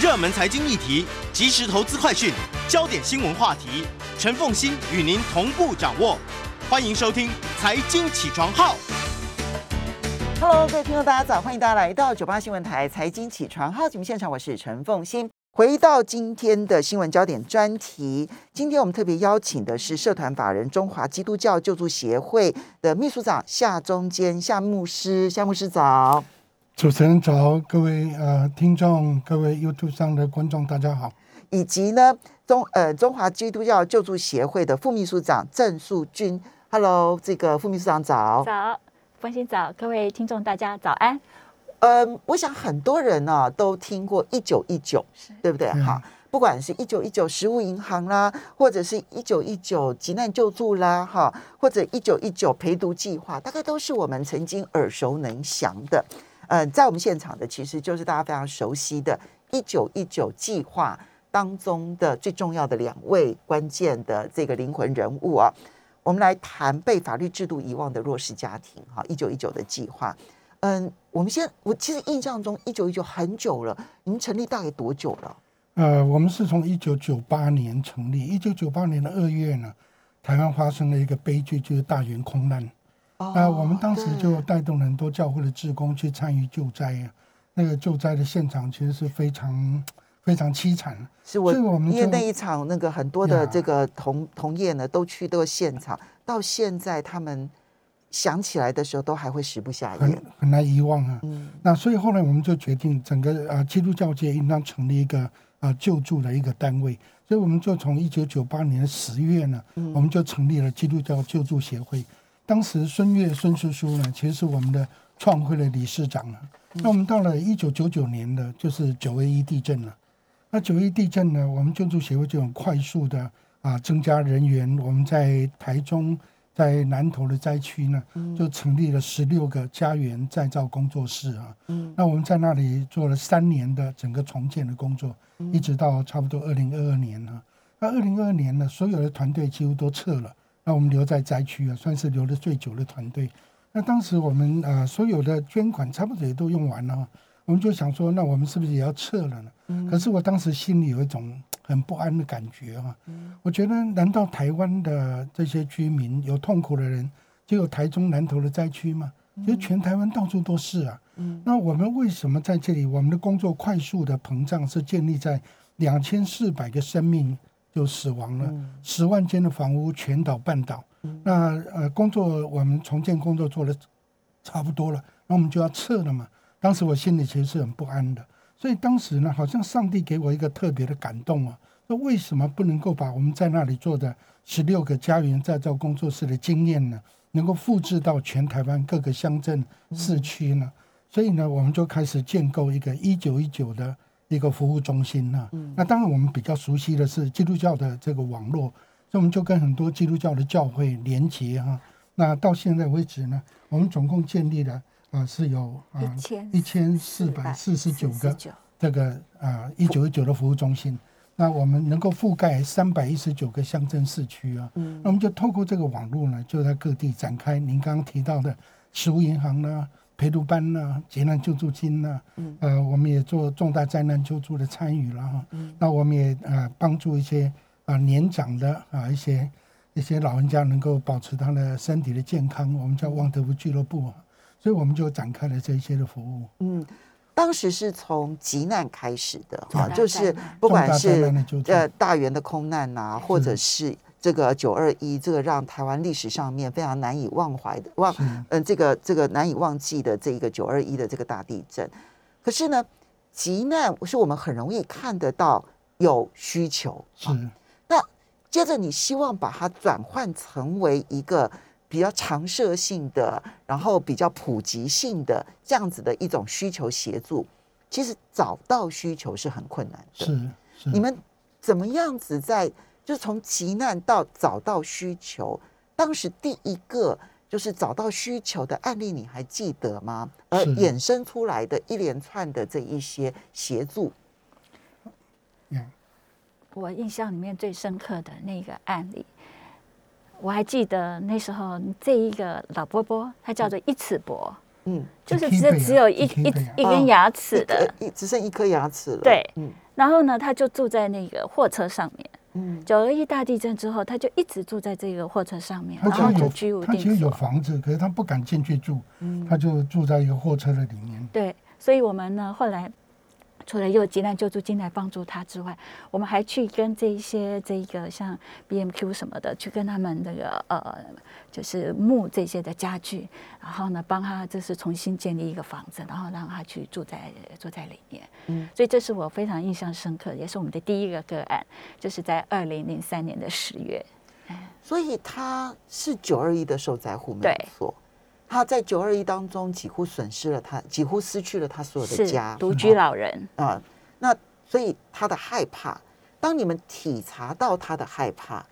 热门财经议题、即时投资快讯、焦点新闻话题，陈凤欣与您同步掌握。欢迎收听《财经起床号》。Hello，各位听众，大家早！欢迎大家来到九八新闻台财经起床号节目现场，我是陈凤欣。回到今天的新闻焦点专题，今天我们特别邀请的是社团法人中华基督教救助协会的秘书长夏中坚夏牧师，夏牧师早。主持人早，各位呃听众，各位 YouTube 上的观众，大家好。以及呢中呃中华基督教救助协会的副秘书长郑树军，Hello，这个副秘书长早。早，关心早，各位听众大家早安。嗯，我想很多人呢、都听过一九一九，对不对？嗯哈，不管是一九一九食物银行啦，或者是一九一九急难救助啦，哈，或者一九一九陪读计划，大概都是我们曾经耳熟能详的。呃，在我们现场的其实就是大家非常熟悉的“一九一九”计划当中的最重要的两位关键的这个灵魂人物啊。我们来谈被法律制度遗忘的弱势家庭，哈，“一九一九”的计划。嗯，我们现在我其实印象中一九一九很久了，你们成立大概多久了？呃，我们是从一九九八年成立，一九九八年的二月呢，台湾发生了一个悲剧，就是大园空难。哦那我们当时就对带动了很多教会的职工去参与救灾啊。那个救灾的现场其实是非常非常凄惨。是我因为那一场那个很多的呀这个同同业呢都去这个现场，到现在他们想起来的时候都还会食不下很咽。很难遗忘啊。嗯那所以后来我们就决定，整个呃基督教界应当成立一个呃救助的一个单位，所以我们就从一九九八年十月呢，嗯我们就成立了基督教救助协会。当时孙越孙叔叔呢，其实是我们的创会的理事长啊。那我们到了一九九九年的，就是九一一地震了。那九一地震呢，我们救助协会就很快速的啊增加人员，我们在台中。在南投的灾区呢，就成立了十六个家园再造工作室啊。嗯那我们在那里做了三年的整个重建的工作，一直到差不多二零二二年啊。那二零二二年呢，所有的团队几乎都撤了，那我们留在灾区啊，算是留的最久的团队。那当时我们啊、呃所有的捐款差不多也都用完了啊，我们就想说，那我们是不是也要撤了呢？可是我当时心里有一种很不安的感觉啊，我觉得难道台湾的这些居民有痛苦的人，就有台中南投的灾区吗？其实全台湾到处都是啊。那我们为什么在这里？我们的工作快速的膨胀是建立在两千四百个生命就死亡了，十万间的房屋全倒半倒。那呃，工作我们重建工作做的差不多了，那我们就要撤了嘛。当时我心里其实是很不安的，所以当时呢，好像上帝给我一个特别的感动啊，那为什么不能够把我们在那里做的十六个家园再造工作室的经验呢，能够复制到全台湾各个乡镇市区呢？所以呢，我们就开始建构一个一九一九的一个服务中心呢。那当然，我们比较熟悉的是基督教的这个网络，所以我们就跟很多基督教的教会连结哈、那到现在为止呢，我们总共建立了啊、是有啊1449一千四百四十九个这个啊一九一九的服务中心。那我们能够覆盖三百一十九个乡镇市区啊，那我们就透过这个网络呢，就在各地展开您刚刚提到的食物银行呢、陪读班呐、劫难救助金呐、呃，我们也做重大灾难救助的参与了哈。那我们也呃帮助一些啊、年长的啊一些一些老人家能够保持他的身体的健康，我们叫旺德福俱乐部啊，所以我们就展开了这一些的服务。嗯，当时是从急难开始的哈，重大就是不管是呃大园的空难呐、或者是。这个九二一这个让台湾历史上面非常难以忘怀的忘是嗯这个这个难以忘记的这一个九二一的这个大地震。可是呢，急难是我们很容易看得到有需求，是。啊。那接着你希望把它转换成为一个比较常设性的，然后比较普及性的这样子的一种需求协助，其实找到需求是很困难的。是是，你们怎么样子在就是从急难到找到需求，当时第一个就是找到需求的案例，你还记得吗？而衍生出来的一连串的这一些协助，嗯我印象里面最深刻的那个案例，我还记得那时候这一个老伯伯，他叫做一尺伯，嗯，就是只只有一一一根牙齿的，一一只剩一颗牙齿了。对。嗯。然后呢，他就住在那个货车上面。嗯，九二一大地震之后，他就一直住在这个货车上面，他然后其实就居无有他其实。有房子，可是他不敢进去住，嗯。他就住在一个货车的里面。对，所以我们呢后来除了有急难救助金来帮助他之外，我们还去跟这一些这个像 BMQ 什么的，去跟他们那个呃，就是木这些的家具，然后呢帮他就是重新建立一个房子，然后让他去住在住在里面。嗯所以这是我非常印象深刻的，也是我们的第一个个案，就是在二零零三年的十月。所以他是九二一的受灾户，没错。他在九二一当中几乎损失了他，几乎失去了他所有的家。独居老人，啊、那所以他的害怕，当你们体察到他的害怕，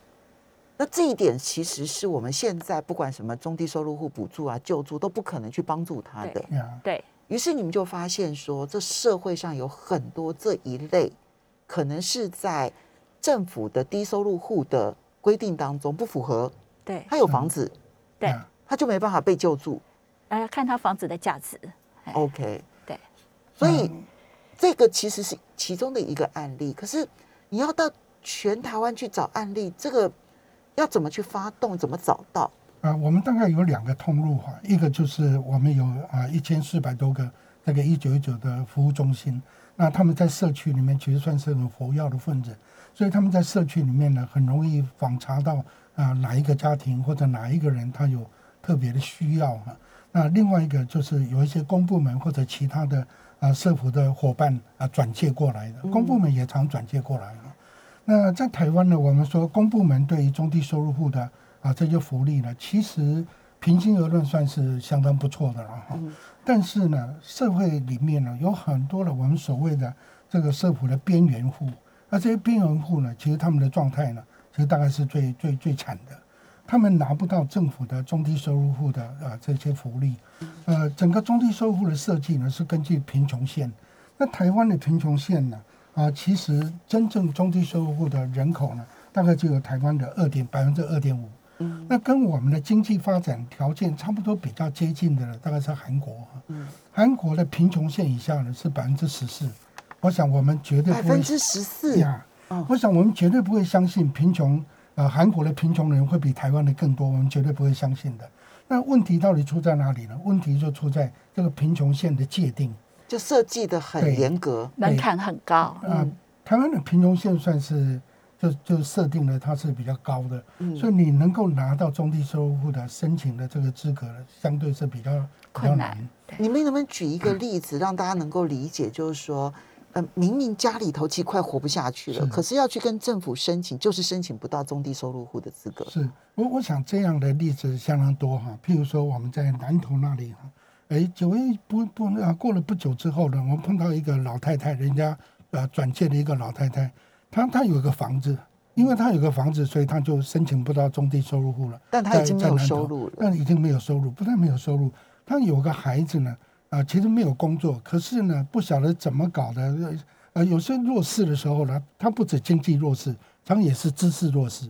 那这一点其实是我们现在不管什么中低收入户补助啊、救助都不可能去帮助他的。对。于是你们就发现说，这社会上有很多这一类，可能是在政府的低收入户的规定当中不符合，对。他有房子，对，呀他就没办法被救助。大家看他房子的价值。哎 OK，对，所以这个其实是其中的一个案例。可是你要到全台湾去找案例，这个要怎么去发动？怎么找到？啊，我们大概有两个通路哈，一个就是我们有啊一千四百多个那个一九一九的服务中心，那他们在社区里面其实算是很活跃的分子，所以他们在社区里面呢，很容易访查到啊哪一个家庭或者哪一个人他有特别的需要哈。那另外一个就是有一些公部门或者其他的啊社服的伙伴啊转介过来的，公部门也常转介过来啊。那在台湾呢，我们说公部门对于中低收入户的啊这些福利呢，其实平心而论算是相当不错的了哈。但是呢，社会里面呢有很多的我们所谓的这个社福的边缘户，那这些边缘户呢，其实他们的状态呢，其实大概是最最最惨的。他们拿不到政府的中低收入户的呃这些福利，呃，整个中低收入户的设计呢是根据贫穷线。那台湾的贫穷线呢，啊，其实真正中低收入户的人口呢，大概只有台湾的二点百分之二点五。嗯那跟我们的经济发展条件差不多比较接近的呢，大概是韩国啊。嗯韩国的贫穷线以下呢是百分之十四，我想我们绝对不会百分之十四，呀哦，我想我们绝对不会相信贫穷，呃，韩国的贫穷人会比台湾的更多，我们绝对不会相信的。那问题到底出在哪里呢？问题就出在这个贫穷线的界定。就设计的很对严格。门槛很高，啊、嗯台湾的贫穷线算是就就设定了它是比较高的，嗯所以你能够拿到中低收入户的申请的这个资格，相对是比较困难难。你们能不能举一个例子，让大家能够理解？就是说，呃，明明家里头其实快活不下去了，是可是要去跟政府申请，就是申请不到中低收入户的资格。是我我想这样的例子相当多哈，譬如说我们在南投那里哈，哎，九月不不啊，过了不久之后呢，我们碰到一个老太太，人家呃转借的一个老太太，她她有个房子，因为她有个房子，所以她就申请不到中低收入户了。但她已经没有收入了。但已经没有收入，不但没有收入，她有个孩子呢，啊、其实没有工作，可是呢，不晓得怎么搞的，呃呃，有些弱势的时候呢，他不止经济弱势，他也是知识弱势，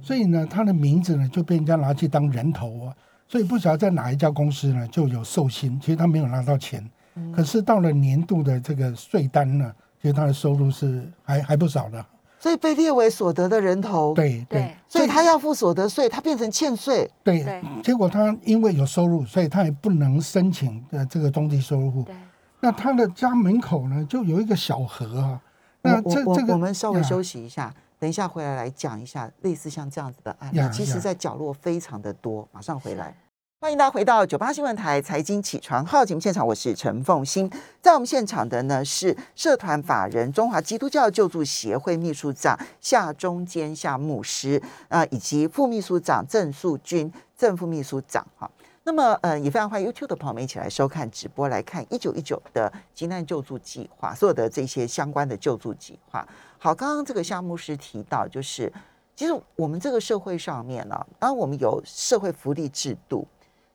所以呢，他的名字呢就被人家拿去当人头啊，所以不晓得在哪一家公司呢就有寿薪，其实他没有拿到钱，可是到了年度的这个税单呢，其实他的收入是还还不少的，所以被列为所得的人头。，对对对，所以他要付所得税，他变成欠税。对对，结果他因为有收入，所以他也不能申请呃这个中低收入户。对，那他的家门口呢，就有一个小河啊。那这这个我们稍微休息一下，等一下回来来讲一下类似像这样子的案例呀，其实在角落非常的多。马上回来。欢迎大家回到九八新闻台财经起床号节目现场，我是陈凤欣。在我们现场的呢是社团法人中华基督教救助协会秘书长夏中坚夏牧师，呃，以及副秘书长郑素君正副秘书长哈。那么，呃，也非常欢迎 YouTube 的朋友们一起来收看直播，来看一九一九的急难救助计划，所有的这些相关的救助计划。好，刚刚这个夏牧师提到，就是其实我们这个社会上面呢、当我们有社会福利制度，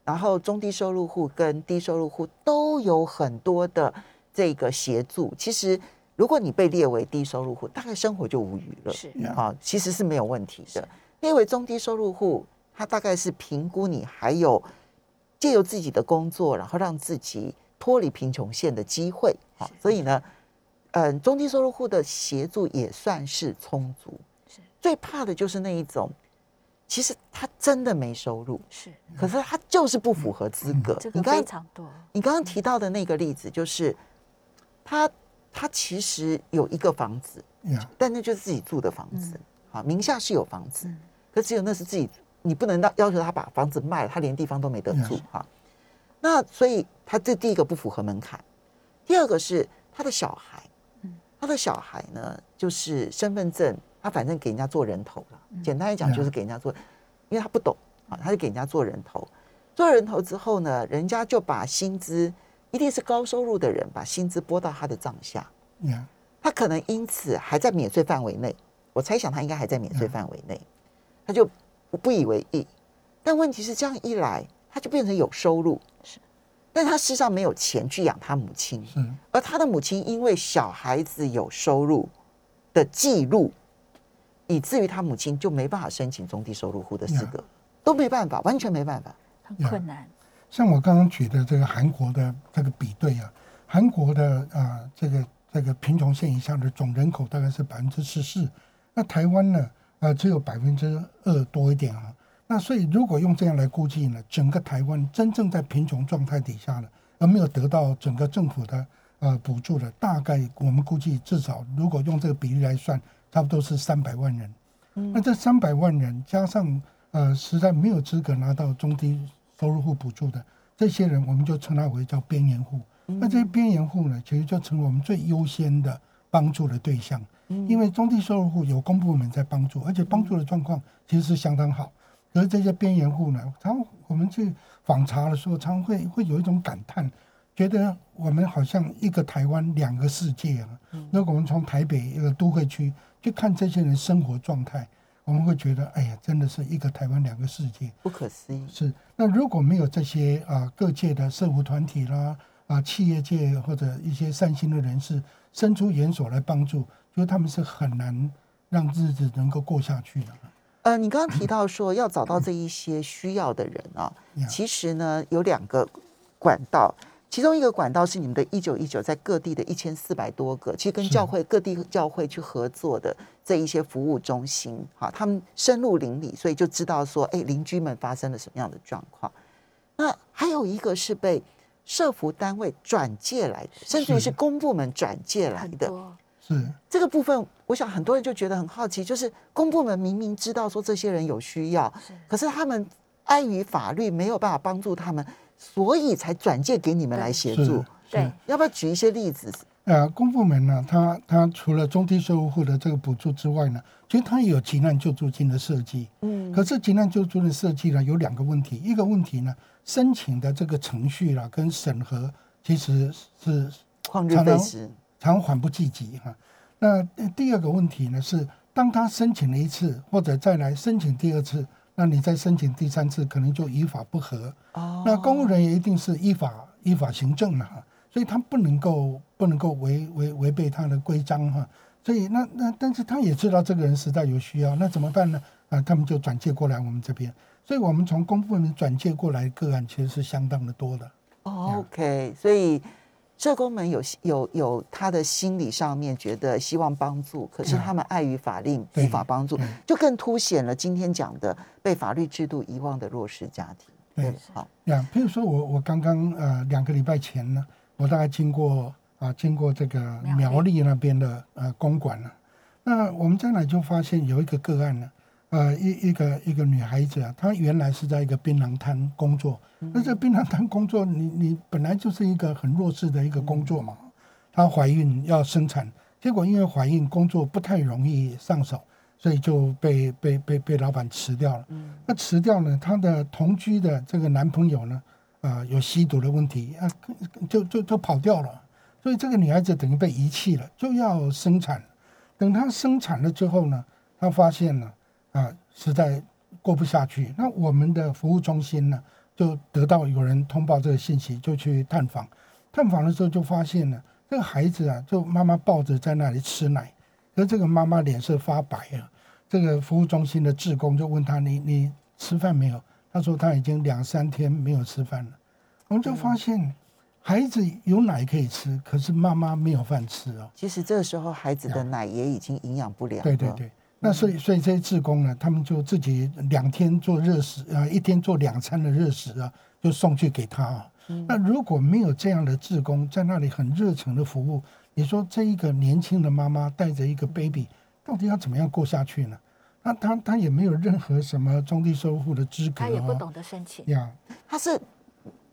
然后中低收入户跟低收入户都有很多的这个协助。其实，如果你被列为低收入户，大概生活就无余了。是呀啊，其实是没有问题的。列为中低收入户，他大概是评估你还有借由自己的工作，然后让自己脱离贫穷线的机会。啊，所以呢，嗯，中低收入户的协助也算是充足。是最怕的就是那一种，其实他真的没收入，是，可是他就是不符合资格。这个你刚刚非常多。你刚刚提到的那个例子，就是他他其实有一个房子，但那就是自己住的房子，啊，名下是有房子，嗯。可只有那是自己，你不能要要求他把房子卖了，他连地方都没得住嗯哈。那所以他这第一个不符合门槛，第二个是他的小孩，嗯。他的小孩呢，就是身份证，他反正给人家做人头了，嗯。简单来讲就是给人家做，因为他不懂啊，他就给人家做人头，做人头之后呢，人家就把薪资，一定是高收入的人把薪资拨到他的账下，呀，他可能因此还在免税范围内，我猜想他应该还在免税范围内，他就不以为意。但问题是这样一来，他就变成有收入，是，但他事实上没有钱去养他母亲，是。而他的母亲因为小孩子有收入的记录，以至于他母亲就没办法申请中低收入户的资格，都没办法，完全没办法。很困难。像我刚刚举的这个韩国的这个比对啊，韩国的啊、这个这个贫穷线以下的总人口大概是百分之十四，那台湾呢呃只有百分之二多一点啊。那所以如果用这样来估计呢，整个台湾真正在贫穷状态底下呢，而没有得到整个政府的呃补助的，大概我们估计至少如果用这个比例来算，差不多是三百万人。那这三百万人加上呃实在没有资格拿到中低收入户补助的这些人，我们就称他为叫边缘户。那这些边缘户呢，其实就成为我们最优先的帮助的对象，因为中低收入户有公部门在帮助，而且帮助的状况其实是相当好。可是这些边缘户呢，常我们去访查的时候，常会会有一种感叹，觉得我们好像一个台湾两个世界啊。如果我们从台北一个都会区去看这些人生活状态，我们会觉得，哎呀，真的是一个台湾两个世界。不可思议。是，那如果没有这些啊、各界的社福团体啦啊、企业界或者一些善心的人士伸出援手来帮助，就是他们是很难让日子能够过下去的。呃，你刚刚提到说要找到这一些需要的人啊，呀其实呢有两个管道，其中一个管道是你们的“一九一九”在各地的一千四百多个，其实跟教会各地教会去合作的这一些服务中心，哈，他们深入邻里，所以就知道说，哎，邻居们发生了什么样的状况。那还有一个是被社服单位转借来的，甚至于是公部门转借来的。是。这个部分，我想很多人就觉得很好奇，就是公部门明明知道说这些人有需要，是。可是他们碍于法律没有办法帮助他们，所以才转借给你们来协助。对要不要举一些例子？呃，公部门呢，它它除了中低收入户的这个补助之外呢，其实它也有急难救助金的设计。嗯，可是急难救助的设计呢，有两个问题，一个问题呢，申请的这个程序啦跟审核其实是旷日常常费时。常缓不济急哈。那呃第二个问题呢是，当他申请了一次，或者再来申请第二次，那你再申请第三次，可能就依法不合。哦那公务人员一定是依法依法行政的哈，所以他不能够不能够违违违背他的规章哈。所以那那但是他也知道这个人实在有需要，那怎么办呢？啊，他们就转借过来我们这边。所以我们从公部门转介过来的个案其实是相当的多的。哦 OK，所以社工们有有有他的心理上面觉得希望帮助，可是嗯。他们碍于法令无法帮助，就更凸显了今天讲的被法律制度遗忘的弱势家庭。对。好，呀，譬如说我我刚刚呃两个礼拜前呢，我大概经过啊经过这个苗栗。那边的呃公馆了，那我们将来就发现有一个个案呢，呃一一个一个女孩子啊，她原来是在一个槟榔摊工作，那这槟榔摊工作你你本来就是一个很弱势的一个工作嘛，她怀孕要生产，结果因为怀孕工作不太容易上手，所以就被被被被老板辞掉了。那辞掉呢，她的同居的这个男朋友呢，啊、有吸毒的问题啊，就就就跑掉了，所以这个女孩子等于被遗弃了，就要生产。等她生产了之后呢，她发现了啊，实在过不下去。那我们的服务中心呢，就得到有人通报这个信息，就去探访。探访的时候就发现了，这个孩子啊，就妈妈抱着在那里吃奶，而这个妈妈脸色发白啊。这个服务中心的职工就问他：“你你吃饭没有？”他说他已经两三天没有吃饭了。我们就发现，孩子有奶可以吃，可是妈妈没有饭吃哦。其实这个时候孩子的奶也已经营养不良了。对对对，那所以所以这些志工呢，他们就自己两天做热食啊，一天做两餐的热食啊，就送去给他啊。那如果没有这样的志工在那里很热诚的服务，你说这一个年轻的妈妈带着一个 baby，到底要怎么样过下去呢？那他他也没有任何什么中低收入的资格、他也不懂得申请。呀，他是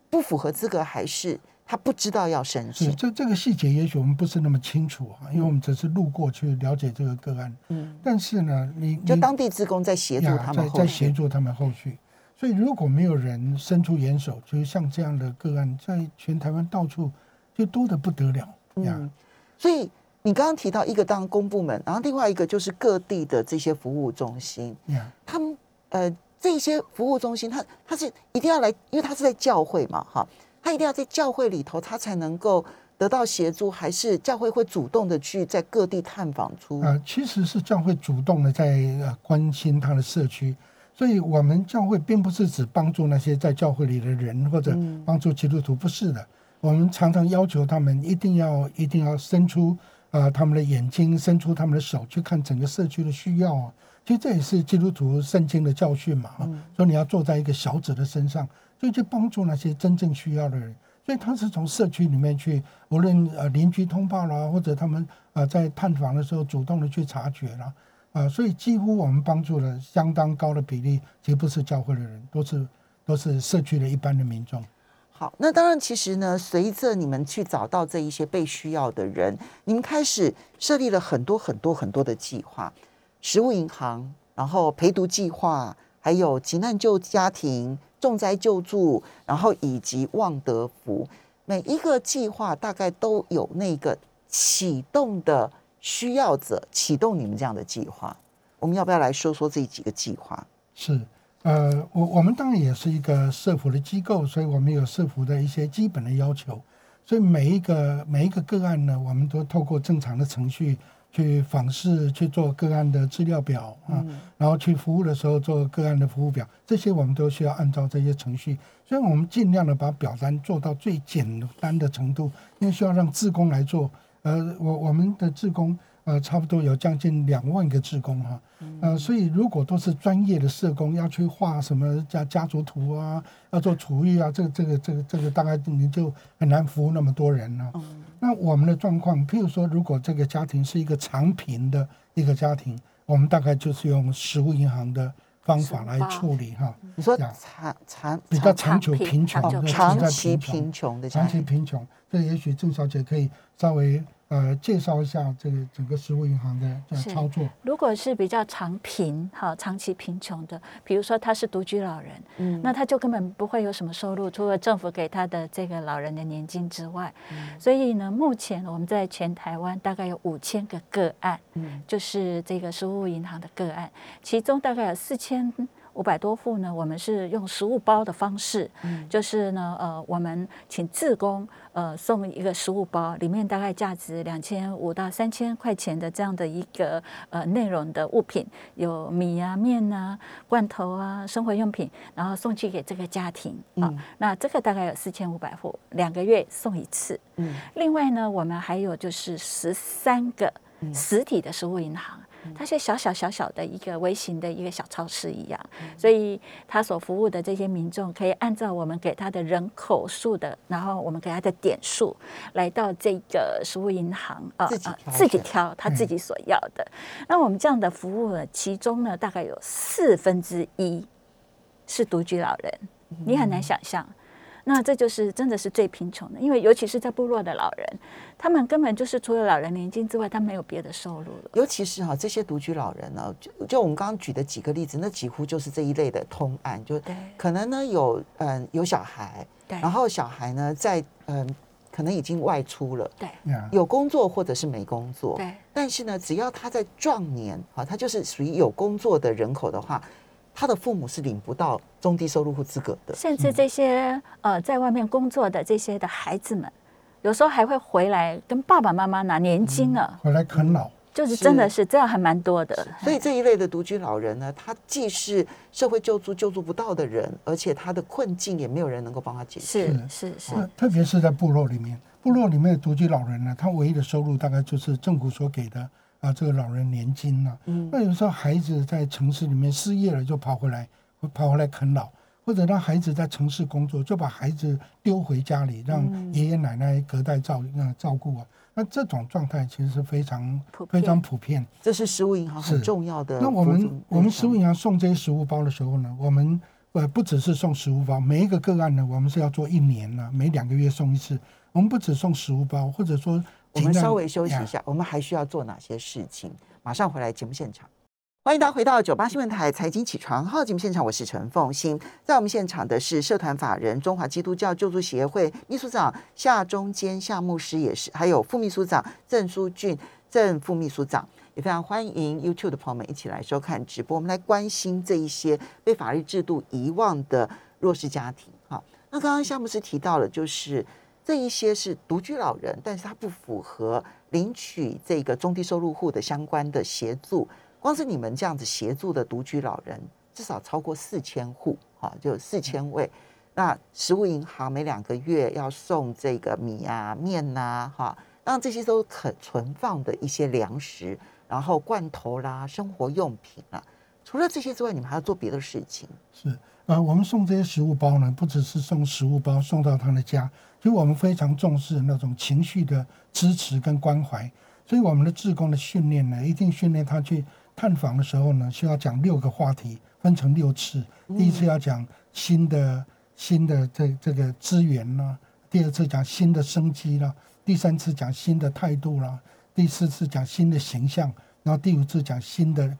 不符合资格，还是他不知道要申是请？这这个细节也许我们不是那么清楚啊，因为我们只是路过去了解这个个案。嗯，但是呢，你你就当地职工在协助他们后续协助他们后续。所以如果没有人伸出援手，就是像这样的个案，在全台湾到处就多得不得了呀。嗯，所以你刚刚提到一个当公部门，然后另外一个就是各地的这些服务中心，嗯，他们呃这些服务中心，他他是一定要来，因为他是在教会嘛，哈，他一定要在教会里头，他才能够得到协助，还是教会会主动的去在各地探访出？呃，其实是教会主动的在呃关心他的社区，所以我们教会并不是只帮助那些在教会里的人或者嗯帮助基督徒，不是的。我们常常要求他们一定要一定要伸出啊、呃他们的眼睛，伸出他们的手去看整个社区的需要啊。其实这也是基督徒圣经的教训嘛，哈、说你要坐在一个小子的身上，就去帮助那些真正需要的人。所以他是从社区里面去，无论呃邻居通报啦，或者他们啊、呃在探访的时候主动的去察觉啦，啊、所以几乎我们帮助了相当高的比例，其实不是教会的人，都是都是社区的一般的民众。好，那当然，其实呢，随着你们去找到这一些被需要的人，你们开始设立了很多很多很多的计划，食物银行，然后陪读计划，还有急难救家庭、重灾救助，然后以及旺德福，每一个计划大概都有那个启动的需要者，启动你们这样的计划。我们要不要来说说这几个计划？是，呃，我我们当然也是一个社服的机构，所以我们有社服的一些基本的要求。所以每一个每一个个案呢，我们都透过正常的程序去访视，去做个案的资料表啊，然后去服务的时候做个案的服务表，这些我们都需要按照这些程序。所以我们尽量的把表单做到最简单的程度，因为需要让志工来做。呃，我我们的志工呃差不多有将近两万个志工哈、呃，所以如果都是专业的社工要去画什么家家族图啊，要做厨艺啊，这个这个这个这个大概你就很难服务那么多人了、那我们的状况，譬如说，如果这个家庭是一个长贫的一个家庭，我们大概就是用食物银行的方法来处理哈。你说呀长长比较长长久贫穷的，长期贫穷。的长期，贫穷，这也许郑小姐可以稍微呃介绍一下这个整个食物银行的呃是操作。如果是比较长贫哈、长期贫穷的，比如说他是独居老人，嗯那他就根本不会有什么收入，除了政府给他的这个老人的年金之外。嗯所以呢，目前我们在全台湾大概有五千个个案，嗯就是这个食物银行的个案，其中大概有四千。五百多户呢，我们是用食物包的方式，嗯就是呢，呃，我们请志工呃送一个食物包，里面大概价值两千五到三千块钱的这样的一个呃内容的物品，有米啊、面啊、罐头啊、生活用品，然后送去给这个家庭啊。嗯那这个大概有四千五百户，两个月送一次。嗯另外呢，我们还有就是十三个实体的食物银行。它是小小小小的一个微型的一个小超市一样，所以他所服务的这些民众可以按照我们给他的人口数的，然后我们给他的点数，来到这个食物银行啊自己自己挑他自己所要的。那我们这样的服务呢，其中呢大概有四分之一是独居老人，你很难想象。那这就是真的是最贫穷的，因为尤其是在部落的老人，他们根本就是除了老人年金之外，他没有别的收入了。尤其是哈这些独居老人呢，就就我们刚刚举的几个例子，那几乎就是这一类的通案，就对可能呢有嗯有小孩，对然后小孩呢在嗯可能已经外出了，对，有工作或者是没工作，对但是呢，只要他在壮年啊，他就是属于有工作的人口的话，他的父母是领不到中低收入户资格的。甚至这些呃在外面工作的这些的孩子们，有时候还会回来跟爸爸妈妈拿年金呢。回来啃老，就是是真的是这样，还蛮多的。所以这一类的独居老人呢，他既是社会救助救助不到的人，而且他的困境也没有人能够帮他解决。是是是，特别是在部落里面，部落里面的独居老人呢，他唯一的收入大概就是政府所给的啊这个老人年金了、嗯那有时候孩子在城市里面失业了，就跑回来，跑回来啃老，或者让孩子在城市工作，就把孩子丢回家里，让嗯爷爷奶奶隔代照那照顾啊。那这种状态其实是非常非常普遍。这是食物银行很重要的那我们我们食物银行送这些食物包的时候呢，我们呃不只是送食物包，每一个个案呢，我们是要做一年呢，每两个月送一次。我们不只送食物包，或者说我们稍微休息一下，我们还需要做哪些事情？马上回来节目现场。欢迎大家回到九八新闻台财经起床号节目现场，我是陈凤欣。在我们现场的是社团法人中华基督教救助协会秘书长夏中坚夏牧师，也是还有副秘书长郑书俊郑副秘书长，也非常欢迎 YouTube 的朋友们一起来收看直播。我们来关心这一些被法律制度遗忘的弱势家庭。好，那刚刚夏牧师提到了，就是这一些是独居老人，但是他不符合领取这个中低收入户的相关的协助。光是你们这样子协助的独居老人，至少超过四千户，哈，就四千位。那食物银行每两个月要送这个米啊、面呐、哈，当然这些都可存放的一些粮食，然后罐头啦、生活用品啊。除了这些之外，你们还要做别的事情。是呃，我们送这些食物包呢，不只是送食物包送到他的家，其实我们非常重视那种情绪的支持跟关怀。所以我们的志工的训练呢，一定训练他去探访的时候呢，需要讲六个话题，分成六次。第一次要讲新的新的这这个资源啦，第二次讲新的生机啦，第三次讲新的态度啦，第四次讲新的形象，然后第五次讲新的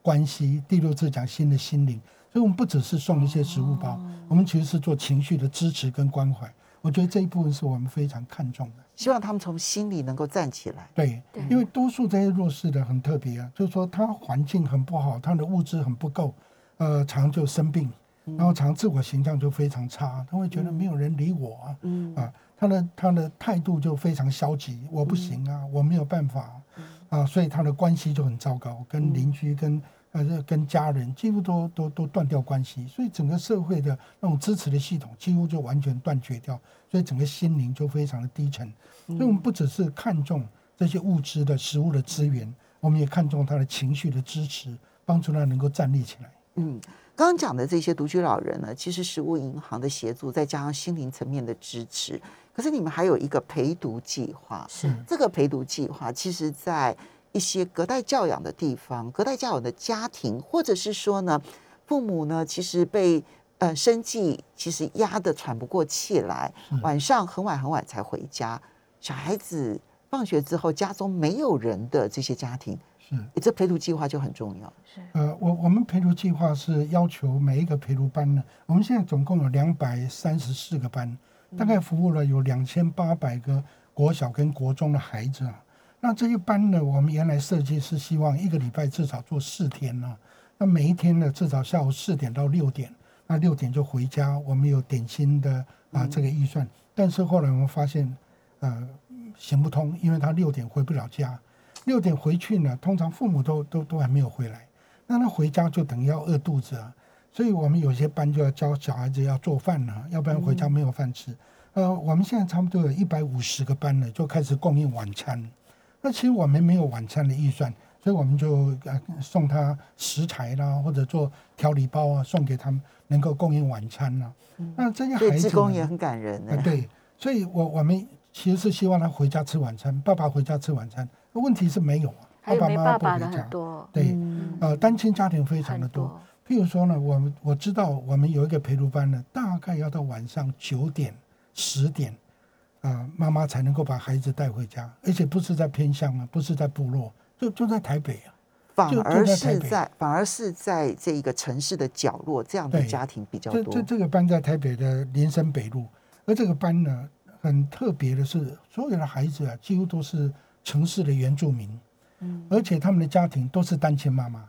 关系，第六次讲新的心灵。所以我们不只是送一些食物包，我们其实是做情绪的支持跟关怀。我觉得这一部分是我们非常看重的。希望他们从心里能够站起来。对对，因为多数这些弱势的很特别啊，就是说他环境很不好，他的物质很不够，呃，常就生病，然后常自我形象就非常差，他会觉得没有人理我啊，嗯。啊，他的他的态度就非常消极，我不行啊，我没有办法啊，所以他的关系就很糟糕，跟邻居跟呃跟家人几乎都都都断掉关系，所以整个社会的那种支持的系统几乎就完全断绝掉，所以整个心灵就非常的低沉。所以我们不只是看重这些物质的食物的资源，我们也看重他的情绪的支持，帮助他能够站立起来。嗯，刚刚讲的这些独居老人呢，其实食物银行的协助，再加上心灵层面的支持，可是你们还有一个陪读计划。是这个陪读计划，其实在一些隔代教养的地方、隔代教养的家庭，或者是说呢，父母呢其实被呃生计其实压得喘不过气来，晚上很晚很晚才回家，小孩子放学之后家中没有人的这些家庭，是，这陪读计划就很重要。是呃，我我们陪读计划是要求每一个陪读班呢，我们现在总共有两百三十四个班，大概服务了有两千八百个国小跟国中的孩子啊。那这一般呢，我们原来设计是希望一个礼拜至少做四天呢、那每一天呢，至少下午四点到六点，那六点就回家。我们有点心的啊这个预算，但是后来我们发现，呃，行不通，因为他六点回不了家，六点回去呢，通常父母都都都还没有回来，那他回家就等于要饿肚子啊。所以我们有些班就要教小孩子要做饭了、要不然回家没有饭吃。呃，我们现在差不多有一百五十个班了，就开始供应晚餐。那其实我们没有晚餐的预算，所以我们就呃送他食材啦，或者做调理包啊，送给他们，能够供应晚餐啦。那这些孩子工也很感人呢、啊，对，所以我我们其实是希望他回家吃晚餐，爸爸回家吃晚餐。问题是没有啊，爸爸妈爸爸的不回家对，嗯呃，单亲家庭非常的多。多，譬如说呢，我们我知道我们有一个陪读班呢，大概要到晚上九点、十点，啊、妈妈才能够把孩子带回家，而且不是在偏乡啊，不是在部落，就就在台北啊。反而是在反而是在这一个城市的角落，这样的家庭比较多这这。这个班在台北的林森北路，而这个班呢，很特别的是，所有的孩子啊，几乎都是城市的原住民，嗯而且他们的家庭都是单亲妈妈，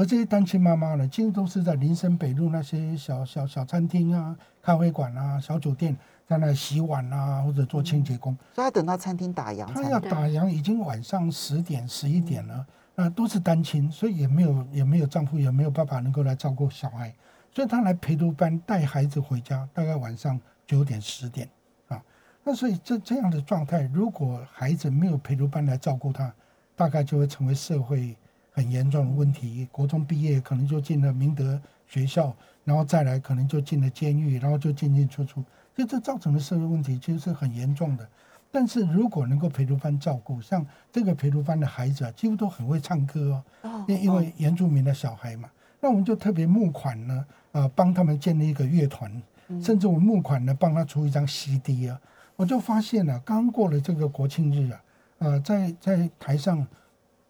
而这些单亲妈妈呢，几乎都是在林森北路那些小小小餐厅啊、咖啡馆啊、小酒店，在那洗碗啊，或者做清洁工。所以要等到餐厅打烊才能。他要打烊已经晚上十点、十一点了，那都是单亲，所以也没有也没有丈夫，也没有爸爸能够来照顾小孩，所以他来陪读班带孩子回家，大概晚上九点、十点啊。那所以这这样的状态，如果孩子没有陪读班来照顾他，大概就会成为社会。很严重的问题，国中毕业可能就进了明德学校，然后再来可能就进了监狱，然后就进进出出，就这造成的社会问题其实是很严重的。但是如果能够陪读班照顾，像这个陪读班的孩子啊，几乎都很会唱歌哦，因因为原住民的小孩嘛，那我们就特别募款呢，啊，帮他们建立一个乐团，甚至我募款呢，帮他出一张 CD 啊，我就发现了，刚过了这个国庆日啊，呃，在在台上。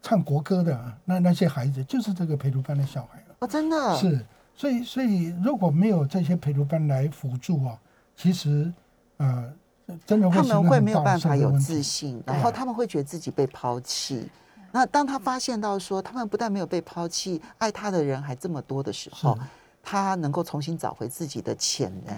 唱国歌的那那些孩子，就是这个陪读班的小孩哦，真的？是，所以所以如果没有这些陪读班来辅助啊，其实呃，真的会他们会没有办法有自信，然后他们会觉得自己被抛弃。那当他发现到说他们不但没有被抛弃，爱他的人还这么多的时候，他能够重新找回自己的潜能。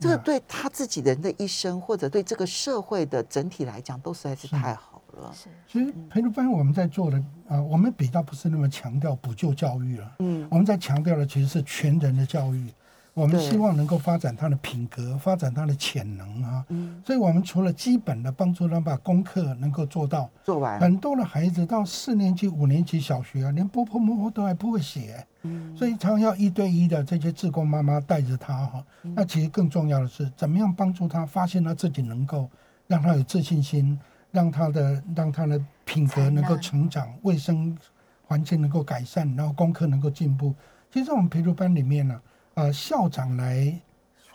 这个对他自己人的一生，或者对这个社会的整体来讲，都实在是太好。是，其实陪读班我们在做的啊，我们比较不是那么强调补救教育了，嗯，我们在强调的其实是全人的教育，我们希望能够发展他的品格，发展他的潜能啊，嗯，所以我们除了基本的帮助他把功课能够做到做完，很多的孩子到四年级、五年级小学啊，连波波摸摸都还不会写，嗯，所以常要一对一的这些志工妈妈带着他哈，那其实更重要的是怎么样帮助他发现他自己能够让他有自信心。让他的让他的品格能够成长，卫生环境能够改善，然后功课能够进步。其实我们陪读班里面呢，呃，校长来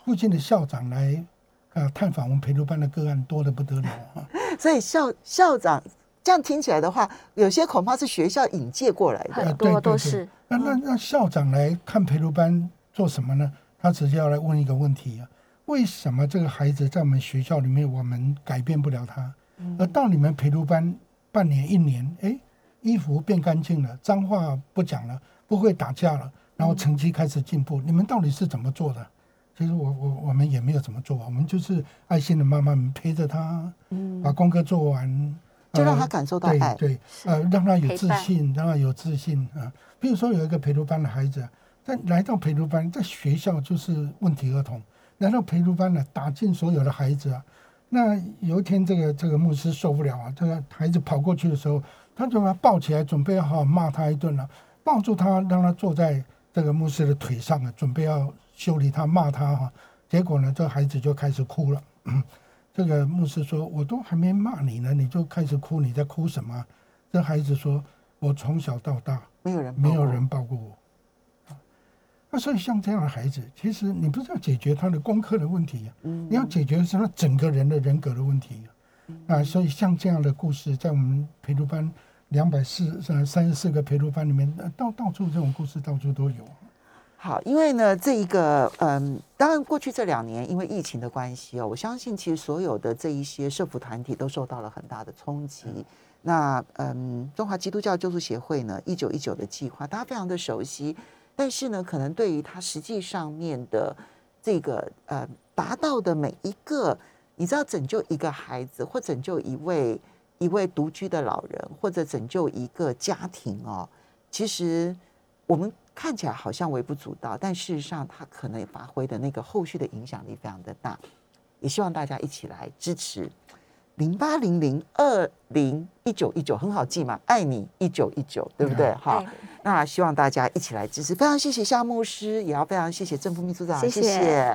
附近的校长来呃探访我们陪读班的个案多的不得了啊。所以校校长这样听起来的话，有些恐怕是学校引介过来的，很多都是。那那那校长来看陪读班做什么呢？他直接要来问一个问题啊：为什么这个孩子在我们学校里面，我们改变不了他？而到你们陪读班半年一年，哎，衣服变干净了，脏话不讲了，不会打架了，然后成绩开始进步。你们到底是怎么做的？其实我我我们也没有怎么做，我们就是爱心的妈妈们陪着他，嗯，把功课做完，就让他感受到爱，对，呃，让他有自信，让他有自信啊。比如说有一个陪读班的孩子，他来到陪读班，在学校就是问题儿童，来到陪读班呢，打进所有的孩子啊。那有一天，这个这个牧师受不了啊，这个孩子跑过去的时候，他就把他抱起来，准备要好好骂他一顿了，抱住他，让他坐在这个牧师的腿上啊，准备要修理他，骂他哈。结果呢，这孩子就开始哭了。这个牧师说：“我都还没骂你呢，你就开始哭，你在哭什么？”这孩子说：“我从小到大没有人没有人抱过我。”那所以像这样的孩子，其实你不是要解决他的功课的问题呀，你要解决的是他整个人的人格的问题啊。所以像这样的故事，在我们陪读班两百四呃三十四个陪读班里面，到到处这种故事到处都有。好，因为呢，这一个嗯，当然过去这两年因为疫情的关系哦，我相信其实所有的这一些社福团体都受到了很大的冲击。那嗯，中华基督教救助协会呢，一九一九的计划，大家非常的熟悉。但是呢，可能对于他实际上面的这个呃达到的每一个，你知道拯救一个孩子，或拯救一位一位独居的老人，或者拯救一个家庭哦，其实我们看起来好像微不足道，但事实上他可能发挥的那个后续的影响力非常的大，也希望大家一起来支持。零八零零二零一九一九很好记嘛，爱你一九一九，对不对？好，那希望大家一起来支持，非常谢谢夏牧师，也要非常谢谢正副秘书长，谢谢。